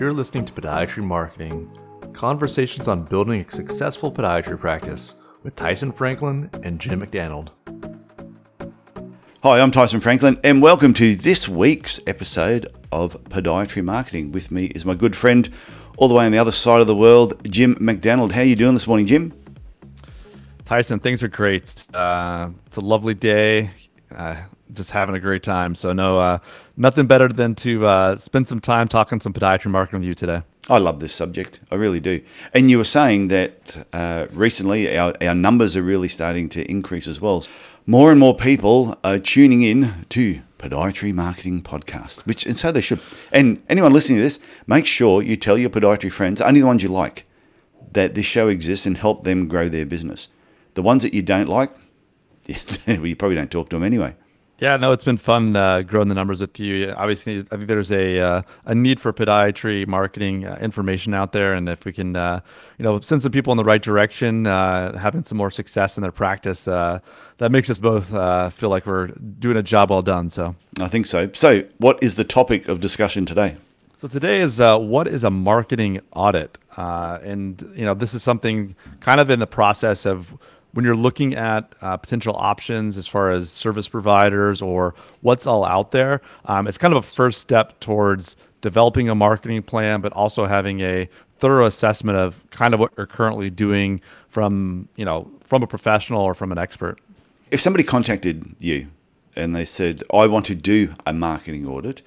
You're listening to Podiatry Marketing Conversations on Building a Successful Podiatry Practice with Tyson Franklin and Jim McDonald. Hi, I'm Tyson Franklin, and welcome to this week's episode of Podiatry Marketing. With me is my good friend, all the way on the other side of the world, Jim McDonald. How are you doing this morning, Jim? Tyson, things are great. Uh, it's a lovely day. Uh, just having a great time. So no, uh, nothing better than to uh, spend some time talking some podiatry marketing with you today. I love this subject. I really do. And you were saying that uh, recently our, our numbers are really starting to increase as well. More and more people are tuning in to Podiatry Marketing Podcast, which and so they should. And anyone listening to this, make sure you tell your podiatry friends, only the ones you like, that this show exists and help them grow their business. The ones that you don't like, well, you probably don't talk to them anyway. Yeah, no, it's been fun uh, growing the numbers with you. Obviously, I think there's a uh, a need for podiatry marketing uh, information out there, and if we can, uh, you know, send some people in the right direction, uh, having some more success in their practice, uh, that makes us both feel like we're doing a job well done. So I think so. So, what is the topic of discussion today? So today is what is a marketing audit, and you know, this is something kind of in the process of when you're looking at uh, potential options as far as service providers or what's all out there, um, it's kind of a first step towards developing a marketing plan, but also having a thorough assessment of kind of what you're currently doing from you know from a professional or from an expert. If somebody contacted you and they said, "I want to do a marketing audit,"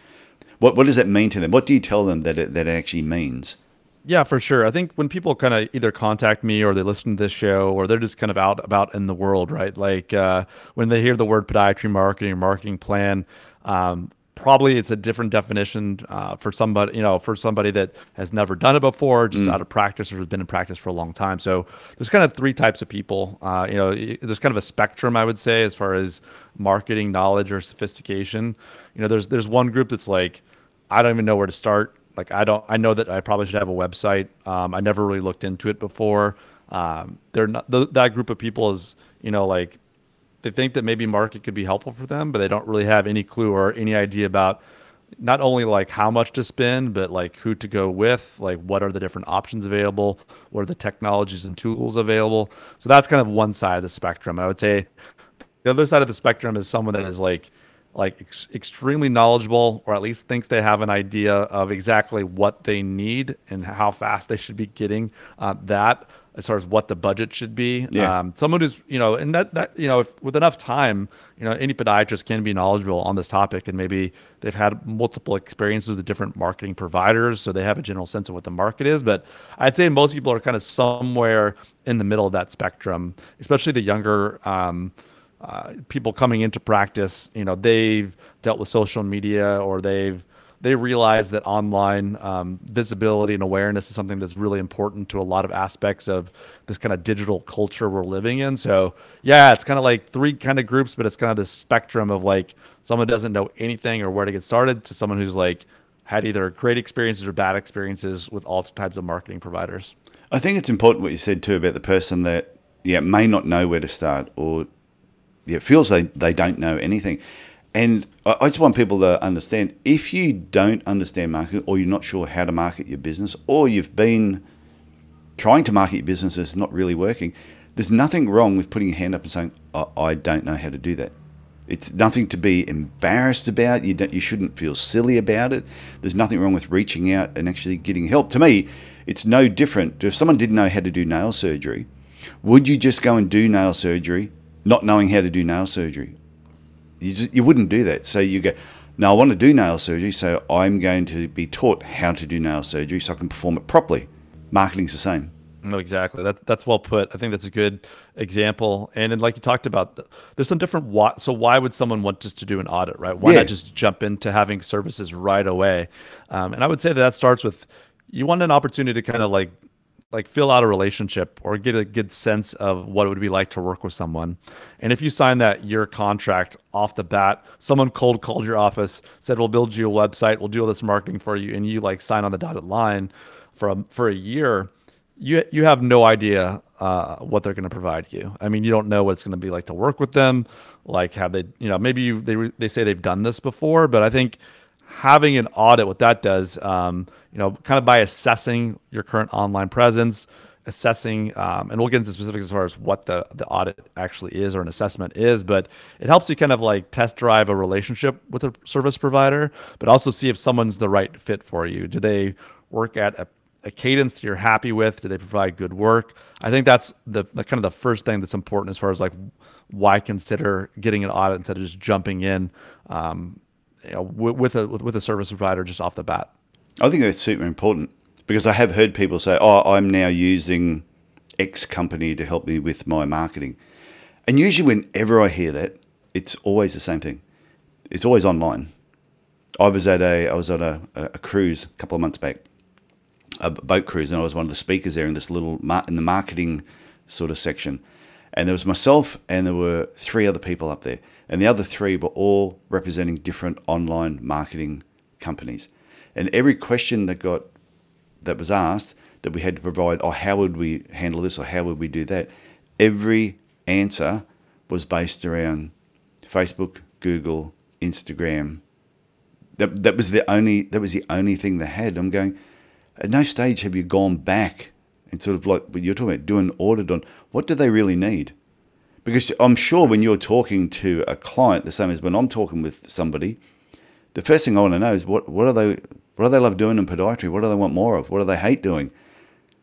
what what does that mean to them? What do you tell them that it, that actually means? Yeah, for sure. I think when people kind of either contact me or they listen to this show or they're just kind of out about in the world, right? Like uh, when they hear the word podiatry marketing or marketing plan, um, probably it's a different definition uh, for somebody, you know, for somebody that has never done it before, just mm. out of practice or has been in practice for a long time. So there's kind of three types of people. Uh, you know, there's kind of a spectrum, I would say, as far as marketing knowledge or sophistication. You know, there's there's one group that's like, I don't even know where to start like I don't. I know that I probably should have a website. Um, I never really looked into it before. Um, they're not th- that group of people is you know like they think that maybe market could be helpful for them, but they don't really have any clue or any idea about not only like how much to spend, but like who to go with, like what are the different options available, what are the technologies and tools available. So that's kind of one side of the spectrum. I would say the other side of the spectrum is someone that is like like ex- extremely knowledgeable or at least thinks they have an idea of exactly what they need and how fast they should be getting uh, that as far as what the budget should be. Yeah. Um, someone who's, you know, and that, that, you know, if with enough time, you know, any podiatrist can be knowledgeable on this topic and maybe they've had multiple experiences with different marketing providers. So they have a general sense of what the market is. But I'd say most people are kind of somewhere in the middle of that spectrum, especially the younger, um, uh, people coming into practice, you know, they've dealt with social media or they've they realize that online um, visibility and awareness is something that's really important to a lot of aspects of this kind of digital culture we're living in. So yeah, it's kind of like three kind of groups, but it's kind of this spectrum of like someone doesn't know anything or where to get started to someone who's like had either great experiences or bad experiences with all types of marketing providers. I think it's important what you said too about the person that yeah may not know where to start or yeah, it feels they, they don't know anything. And I, I just want people to understand if you don't understand marketing or you're not sure how to market your business or you've been trying to market your business that's not really working, there's nothing wrong with putting your hand up and saying, I, I don't know how to do that. It's nothing to be embarrassed about. You you shouldn't feel silly about it. There's nothing wrong with reaching out and actually getting help. To me, it's no different. If someone didn't know how to do nail surgery, would you just go and do nail surgery not knowing how to do nail surgery. You, just, you wouldn't do that. So you go, now I want to do nail surgery, so I'm going to be taught how to do nail surgery so I can perform it properly. Marketing's the same. No, exactly. That's that's well put. I think that's a good example. And, and like you talked about, there's some different why. So why would someone want just to do an audit, right? Why yeah. not just jump into having services right away? Um, and I would say that that starts with you want an opportunity to kind of like like fill out a relationship or get a good sense of what it would be like to work with someone. And if you sign that year contract off the bat, someone cold called your office, said we'll build you a website, we'll do all this marketing for you, and you like sign on the dotted line for a, for a year, you you have no idea uh, what they're going to provide you. I mean, you don't know what it's going to be like to work with them. Like, have they, you know, maybe you, they they say they've done this before, but I think having an audit, what that does, um, you know, kind of by assessing your current online presence, assessing, um, and we'll get into specifics as far as what the, the audit actually is or an assessment is, but it helps you kind of like test drive a relationship with a service provider, but also see if someone's the right fit for you. Do they work at a, a cadence that you're happy with? Do they provide good work? I think that's the, the kind of the first thing that's important as far as like why consider getting an audit instead of just jumping in, um, you know, with, a with, with a service provider just off the bat. I think that's super important because I have heard people say, "Oh, I'm now using X company to help me with my marketing," and usually, whenever I hear that, it's always the same thing. It's always online. I was at a I was on a, a cruise a couple of months back, a boat cruise, and I was one of the speakers there in this little mar- in the marketing sort of section, and there was myself and there were three other people up there, and the other three were all representing different online marketing companies, and every question that got that was asked that we had to provide, oh, how would we handle this or how would we do that? Every answer was based around Facebook, Google, Instagram. That, that was the only that was the only thing they had. I'm going. At no stage have you gone back and sort of like you're talking about doing audit on what do they really need? Because I'm sure when you're talking to a client, the same as when I'm talking with somebody, the first thing I want to know is what what are they what do they love doing in podiatry? What do they want more of? What do they hate doing?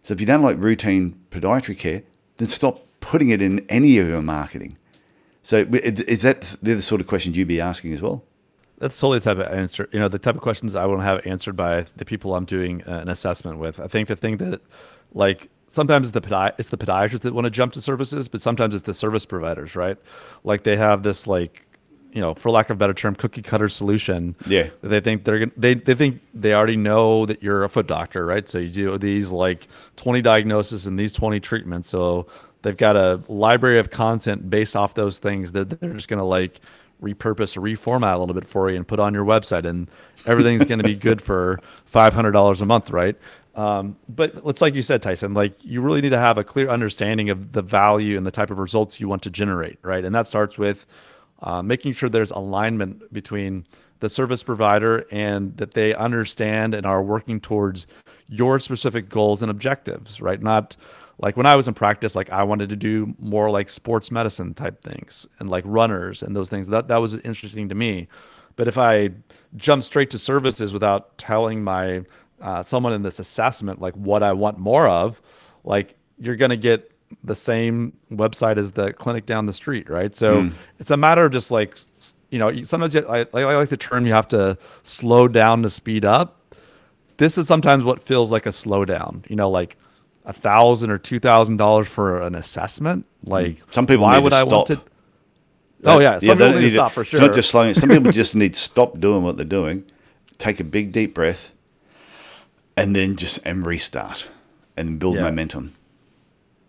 So if you don't like routine podiatry care, then stop putting it in any of your marketing. So is that the sort of questions you'd be asking as well? That's totally the type of answer. You know, the type of questions I want to have answered by the people I'm doing uh, an assessment with. I think the thing that, like, sometimes it's the podi- it's the podiatrists that want to jump to services, but sometimes it's the service providers, right? Like they have this like you know, for lack of a better term, cookie cutter solution. Yeah. They think they're gonna, they they think they already know that you're a foot doctor, right? So you do these like 20 diagnoses and these 20 treatments. So they've got a library of content based off those things that they're just gonna like repurpose or reformat a little bit for you and put on your website, and everything's gonna be good for $500 a month, right? Um, but it's like you said, Tyson, like you really need to have a clear understanding of the value and the type of results you want to generate, right? And that starts with uh, making sure there's alignment between the service provider and that they understand and are working towards your specific goals and objectives, right? Not like when I was in practice, like I wanted to do more like sports medicine type things and like runners and those things. That that was interesting to me. But if I jump straight to services without telling my uh, someone in this assessment like what I want more of, like you're gonna get the same website as the clinic down the street, right? So mm. it's a matter of just like, you know, sometimes you, I, I like the term you have to slow down to speed up. This is sometimes what feels like a slowdown, you know, like a thousand or two thousand dollars for an assessment. Hmm. Like some people, why would I stop. want to? oh yeah, some yeah, people need, need to stop for sure. It's not just slowing. Some people just need to stop doing what they're doing, take a big deep breath, and then just and restart and build yeah. momentum.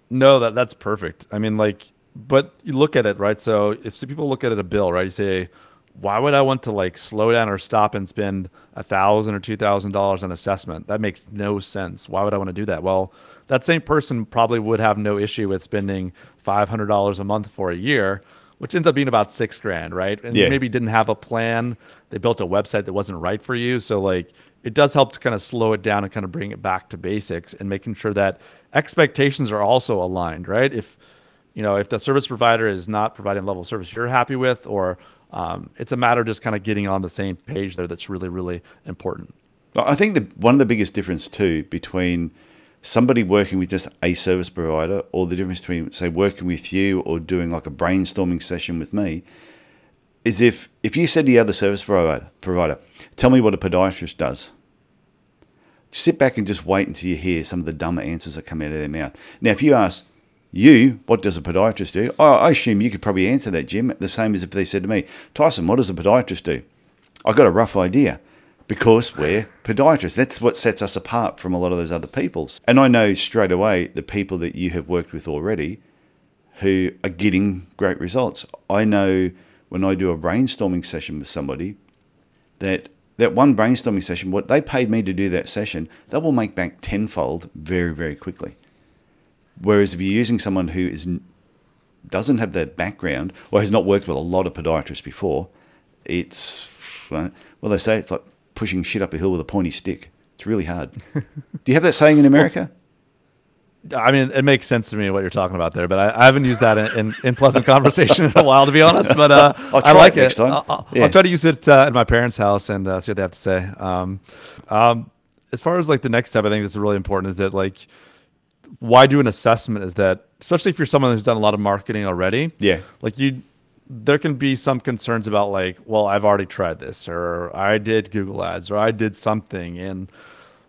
No, that that's perfect. I mean, like, but you look at it, right? So if some people look at it a bill, right? You say, why would I want to like slow down or stop and spend a thousand or two thousand dollars on assessment? That makes no sense. Why would I want to do that? Well, that same person probably would have no issue with spending five hundred dollars a month for a year, which ends up being about six grand, right? And yeah. maybe didn't have a plan. They built a website that wasn't right for you. So like it does help to kind of slow it down and kind of bring it back to basics and making sure that expectations are also aligned, right? If you know if the service provider is not providing level of service you're happy with, or um, it's a matter of just kind of getting on the same page there. That's really really important. I think the one of the biggest difference too between somebody working with just a service provider or the difference between say working with you or doing like a brainstorming session with me is if if you said to the other service provider provider, tell me what a podiatrist does sit back and just wait until you hear some of the dumber answers that come out of their mouth. Now, if you ask you, what does a podiatrist do? I assume you could probably answer that, Jim, the same as if they said to me, Tyson, what does a podiatrist do? I got a rough idea because we're podiatrists. That's what sets us apart from a lot of those other peoples. And I know straight away the people that you have worked with already who are getting great results. I know when I do a brainstorming session with somebody that that one brainstorming session, what they paid me to do that session, they will make back tenfold very, very quickly. Whereas if you're using someone who is doesn't have that background or has not worked with a lot of podiatrists before, it's well, they say it's like pushing shit up a hill with a pointy stick. It's really hard. Do you have that saying in America? I mean, it makes sense to me what you're talking about there, but I, I haven't used that in, in, in, pleasant conversation in a while, to be honest. But uh, I like it. Next time. I'll, I'll, yeah. I'll, try to use it uh, at my parents' house and uh, see what they have to say. Um, um, as far as like the next step, I think that's really important is that like why do an assessment is that especially if you're someone who's done a lot of marketing already. Yeah. Like you, there can be some concerns about like, well, I've already tried this, or I did Google Ads, or I did something, and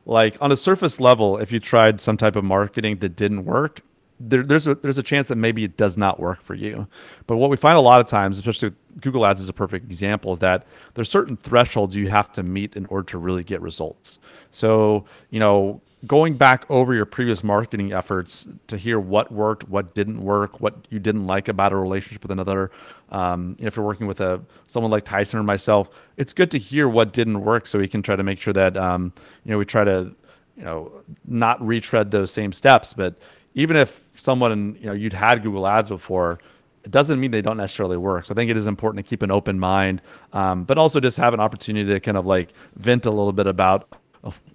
like on a surface level, if you tried some type of marketing that didn't work, there, there's a there's a chance that maybe it does not work for you. But what we find a lot of times, especially Google Ads is a perfect example, is that there's certain thresholds you have to meet in order to really get results. So you know, going back over your previous marketing efforts to hear what worked, what didn't work, what you didn't like about a relationship with another. Um, if you're working with a someone like Tyson or myself, it's good to hear what didn't work so we can try to make sure that um, you know we try to you know not retread those same steps. But even if someone you know you'd had Google Ads before. It doesn't mean they don't necessarily work. So I think it is important to keep an open mind, um, but also just have an opportunity to kind of like vent a little bit about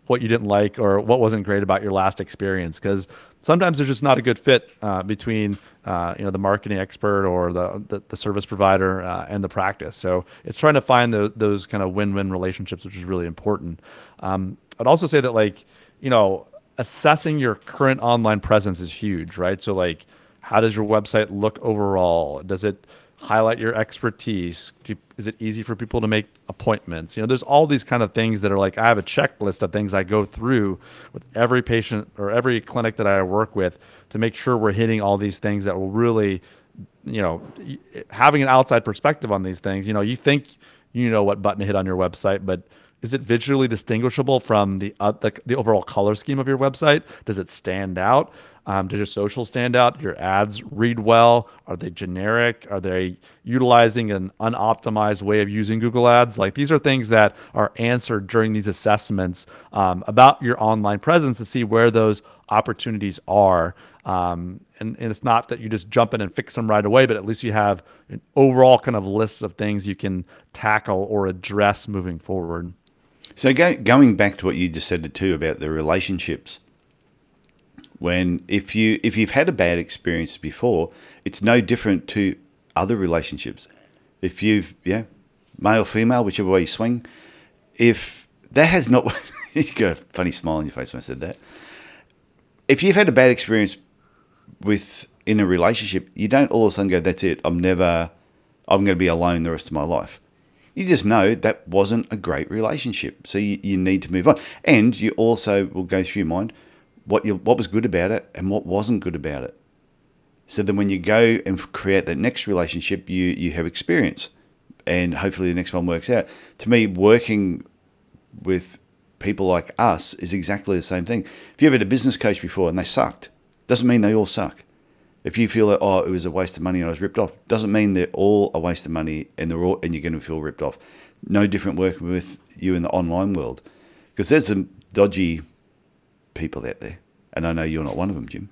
what you didn't like or what wasn't great about your last experience because sometimes there's just not a good fit uh, between uh, you know the marketing expert or the the, the service provider uh, and the practice. So it's trying to find the, those kind of win-win relationships which is really important. Um, i'd also say that like you know assessing your current online presence is huge right? So like how does your website look overall? Does it highlight your expertise? You, is it easy for people to make appointments? You know, there's all these kind of things that are like I have a checklist of things I go through with every patient or every clinic that I work with to make sure we're hitting all these things that will really, you know, having an outside perspective on these things. You know, you think you know what button to hit on your website, but is it visually distinguishable from the, uh, the, the overall color scheme of your website? Does it stand out? Um, does your social stand out? Your ads read well? Are they generic? Are they utilizing an unoptimized way of using Google Ads? Like these are things that are answered during these assessments um, about your online presence to see where those opportunities are. Um, and, and it's not that you just jump in and fix them right away, but at least you have an overall kind of list of things you can tackle or address moving forward. So go, going back to what you just said too about the relationships, when if you if you've had a bad experience before, it's no different to other relationships. If you've yeah, male female, whichever way you swing, if that has not you got a funny smile on your face when I said that. If you've had a bad experience with in a relationship, you don't all of a sudden go, "That's it. I'm never. I'm going to be alone the rest of my life." You just know that wasn't a great relationship, so you, you need to move on. And you also will go through your mind, what you what was good about it and what wasn't good about it. So then when you go and create that next relationship, you you have experience, and hopefully the next one works out. To me, working with people like us is exactly the same thing. If you ever had a business coach before and they sucked, doesn't mean they all suck. If you feel that oh it was a waste of money and I was ripped off, doesn't mean they're all a waste of money and they're all and you're going to feel ripped off. No different working with you in the online world because there's some dodgy people out there, and I know you're not one of them, Jim.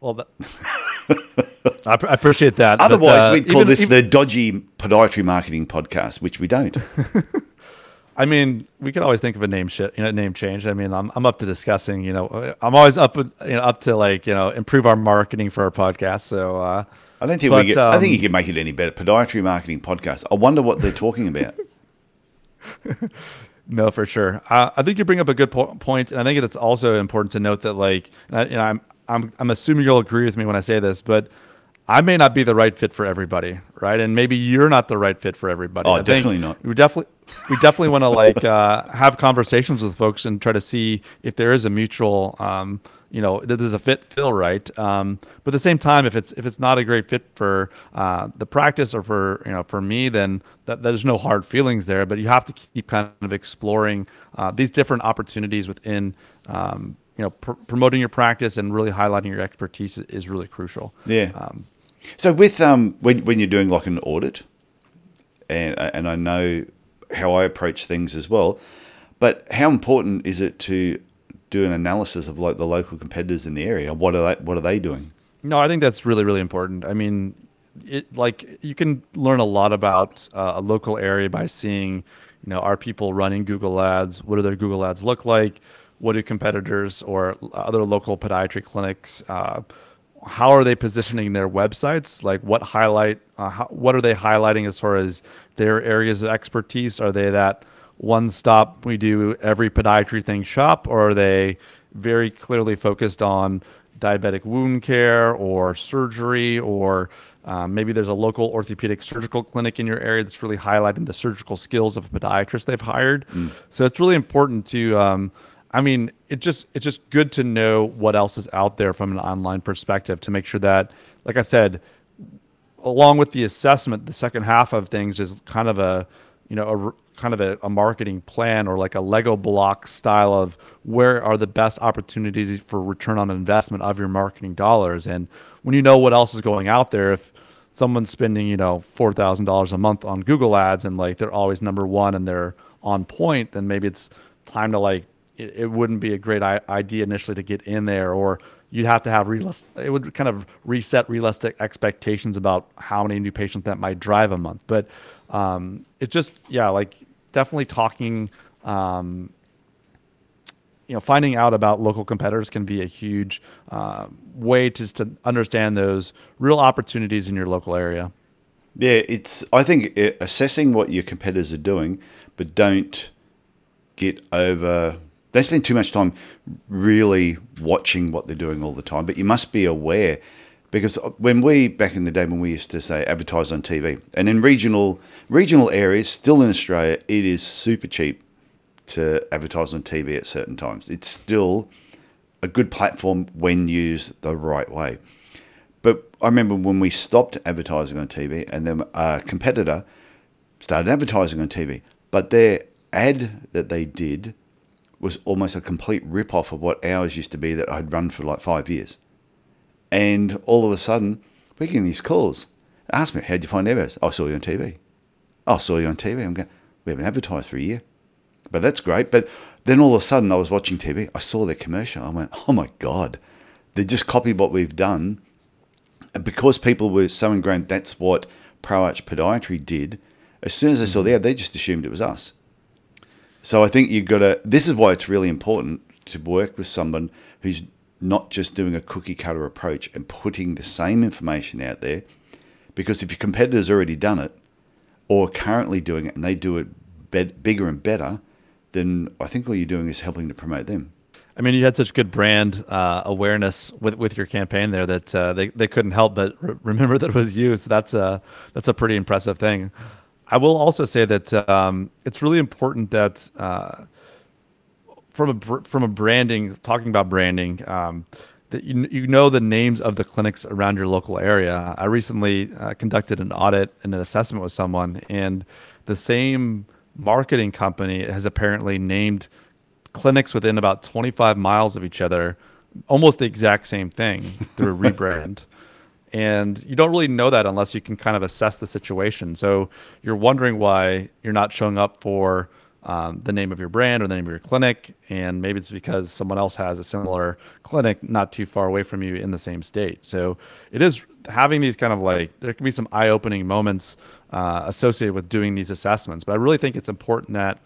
Well, that, I, I, appreciate that. Otherwise, but, uh, we'd call even, this even, the dodgy podiatry marketing podcast, which we don't. I mean, we could always think of a name shit, you know, name change. I mean, I'm I'm up to discussing. You know, I'm always up, you know, up to like you know improve our marketing for our podcast. So uh, I don't think but, we. Get, um, I think you can make it any better. Podiatry marketing podcast. I wonder what they're talking about. No, for sure. Uh, I think you bring up a good po- point, and I think it's also important to note that, like, I, you I'm I'm I'm assuming you'll agree with me when I say this, but I may not be the right fit for everybody, right? And maybe you're not the right fit for everybody. Oh, I definitely not. We definitely we definitely want to like uh, have conversations with folks and try to see if there is a mutual. Um, you know there's a fit feel right um, but at the same time if it's if it's not a great fit for uh, the practice or for you know for me then that, there's no hard feelings there but you have to keep kind of exploring uh, these different opportunities within um, you know pr- promoting your practice and really highlighting your expertise is really crucial yeah um, so with um when, when you're doing like an audit and and I know how I approach things as well but how important is it to do an analysis of like the local competitors in the area. What are they, what are they doing? No, I think that's really really important. I mean, it like you can learn a lot about uh, a local area by seeing You know, are people running Google Ads? What do their Google Ads look like? What do competitors or other local podiatry clinics? Uh, how are they positioning their websites? Like, what highlight? Uh, how, what are they highlighting as far as their areas of expertise? Are they that one stop we do every podiatry thing shop, or are they very clearly focused on diabetic wound care or surgery or um, maybe there's a local orthopedic surgical clinic in your area that's really highlighting the surgical skills of a podiatrist they've hired. Mm. So it's really important to, um, I mean, it just it's just good to know what else is out there from an online perspective to make sure that, like I said, along with the assessment, the second half of things is kind of a, you know, a kind of a, a, marketing plan or like a Lego block style of where are the best opportunities for return on investment of your marketing dollars. And when you know what else is going out there, if someone's spending, you know, four thousand dollars a month on Google ads and like they're always number one and they're on point, then maybe it's time to like it, it wouldn't be a great idea initially to get in there or you'd have to have realist it would kind of reset realistic expectations about how many new patients that might drive a month but um, it's just yeah like definitely talking, um, you know, finding out about local competitors can be a huge uh, way to, to understand those real opportunities in your local area. Yeah, it's. I think uh, assessing what your competitors are doing, but don't get over. Don't spend too much time really watching what they're doing all the time. But you must be aware because when we back in the day when we used to say advertise on TV and in regional regional areas still in Australia it is super cheap to advertise on TV at certain times it's still a good platform when used the right way but I remember when we stopped advertising on TV and then a competitor started advertising on TV but their ad that they did was almost a complete rip off of what ours used to be that I'd run for like 5 years and all of a sudden, we're getting these calls. Ask me, how'd you find Evos? I saw you on TV. I saw you on TV. I'm going, we haven't advertised for a year. But that's great. But then all of a sudden, I was watching TV. I saw their commercial. I went, oh my God. They just copied what we've done. And because people were so ingrained, that's what Pro Arch Podiatry did. As soon as they saw mm-hmm. the ad, they just assumed it was us. So I think you've got to, this is why it's really important to work with someone who's not just doing a cookie cutter approach and putting the same information out there. Because if your competitor's already done it or currently doing it and they do it be- bigger and better, then I think all you're doing is helping to promote them. I mean, you had such good brand uh, awareness with, with your campaign there that uh, they, they couldn't help but re- remember that it was you. So that's a, that's a pretty impressive thing. I will also say that um, it's really important that uh, from a from a branding, talking about branding, um, that you you know the names of the clinics around your local area. I recently uh, conducted an audit and an assessment with someone, and the same marketing company has apparently named clinics within about 25 miles of each other, almost the exact same thing through a rebrand. And you don't really know that unless you can kind of assess the situation. So you're wondering why you're not showing up for um, the name of your brand or the name of your clinic, and maybe it's because someone else has a similar clinic not too far away from you in the same state. So it is having these kind of like there can be some eye-opening moments uh, associated with doing these assessments. But I really think it's important that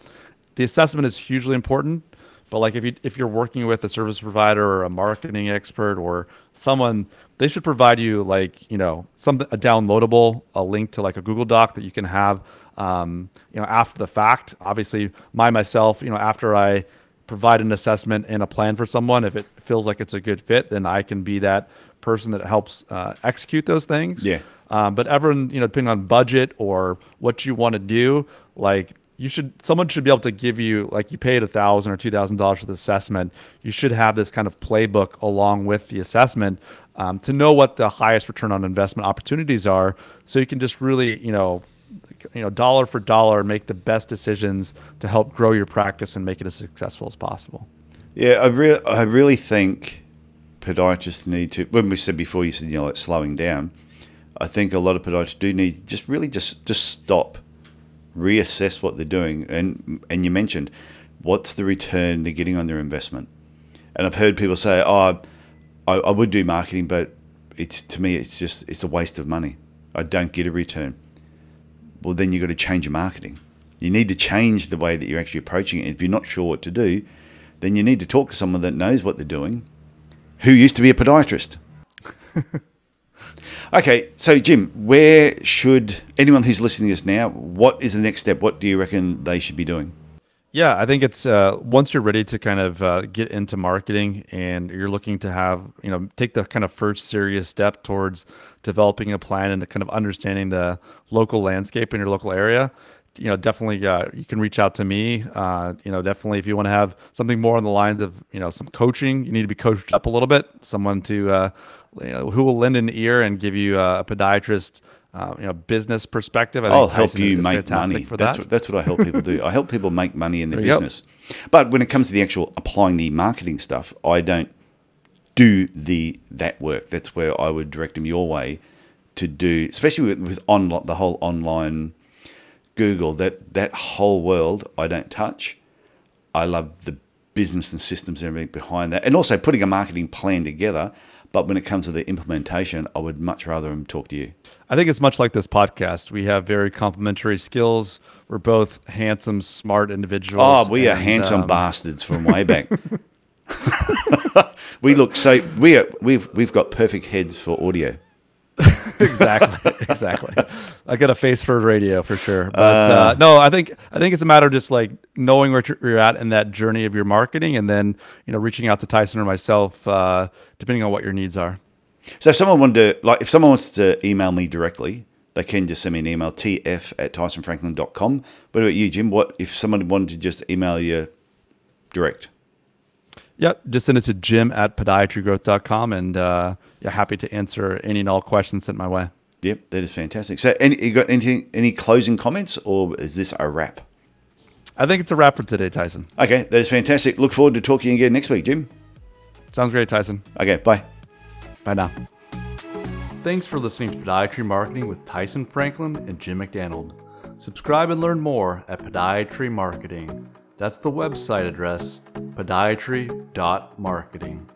the assessment is hugely important. But like if you if you're working with a service provider or a marketing expert or someone, they should provide you like you know something a downloadable a link to like a Google Doc that you can have um, you know, after the fact. Obviously, my myself, you know, after I provide an assessment and a plan for someone, if it feels like it's a good fit, then I can be that person that helps uh, execute those things. Yeah. Um, but everyone, you know, depending on budget or what you want to do, like you should, someone should be able to give you, like you paid a thousand or two thousand dollars for the assessment. You should have this kind of playbook along with the assessment um, to know what the highest return on investment opportunities are, so you can just really, you know, you know dollar for dollar make the best decisions to help grow your practice and make it as successful as possible yeah i really i really think podiatrists need to when we said before you said you know like slowing down i think a lot of podiatrists do need just really just just stop reassess what they're doing and and you mentioned what's the return they're getting on their investment and i've heard people say oh i, I would do marketing but it's to me it's just it's a waste of money i don't get a return well, then you've got to change your marketing. You need to change the way that you're actually approaching it. If you're not sure what to do, then you need to talk to someone that knows what they're doing, who used to be a podiatrist. okay, so Jim, where should anyone who's listening to us now, what is the next step? What do you reckon they should be doing? Yeah, I think it's uh, once you're ready to kind of uh, get into marketing and you're looking to have, you know, take the kind of first serious step towards developing a plan and kind of understanding the local landscape in your local area. You know, definitely uh, you can reach out to me. Uh, you know, definitely if you want to have something more on the lines of, you know, some coaching, you need to be coached up a little bit. Someone to, uh, you know, who will lend an ear and give you a podiatrist uh, you know, business perspective. I will help you make money. For that's that. what that's what I help people do. I help people make money in their business. Go. But when it comes to the actual applying the marketing stuff, I don't do the that work. That's where I would direct them your way to do, especially with, with on the whole online Google. That that whole world I don't touch. I love the business and systems and everything behind that, and also putting a marketing plan together. But when it comes to the implementation, I would much rather them talk to you. I think it's much like this podcast. We have very complementary skills. We're both handsome, smart individuals. Oh, we and, are handsome um, bastards from way back. we look so we are we've we've got perfect heads for audio. exactly, exactly. I got a face for radio for sure. But uh, uh, no, I think I think it's a matter of just like knowing where you're at in that journey of your marketing, and then you know reaching out to Tyson or myself, uh, depending on what your needs are. So if someone wanted to, like, if someone wants to email me directly, they can just send me an email, tf at tysonfranklin.com. What about you, Jim? What if someone wanted to just email you direct? Yeah, just send it to jim at podiatrygrowth.com and uh, yeah, happy to answer any and all questions sent my way. Yep, that is fantastic. So, any, you got anything, any closing comments, or is this a wrap? I think it's a wrap for today, Tyson. Okay, that is fantastic. Look forward to talking again next week, Jim. Sounds great, Tyson. Okay, bye. Bye now. Thanks for listening to Podiatry Marketing with Tyson Franklin and Jim McDonald. Subscribe and learn more at Podiatry Marketing. That's the website address, podiatry.marketing.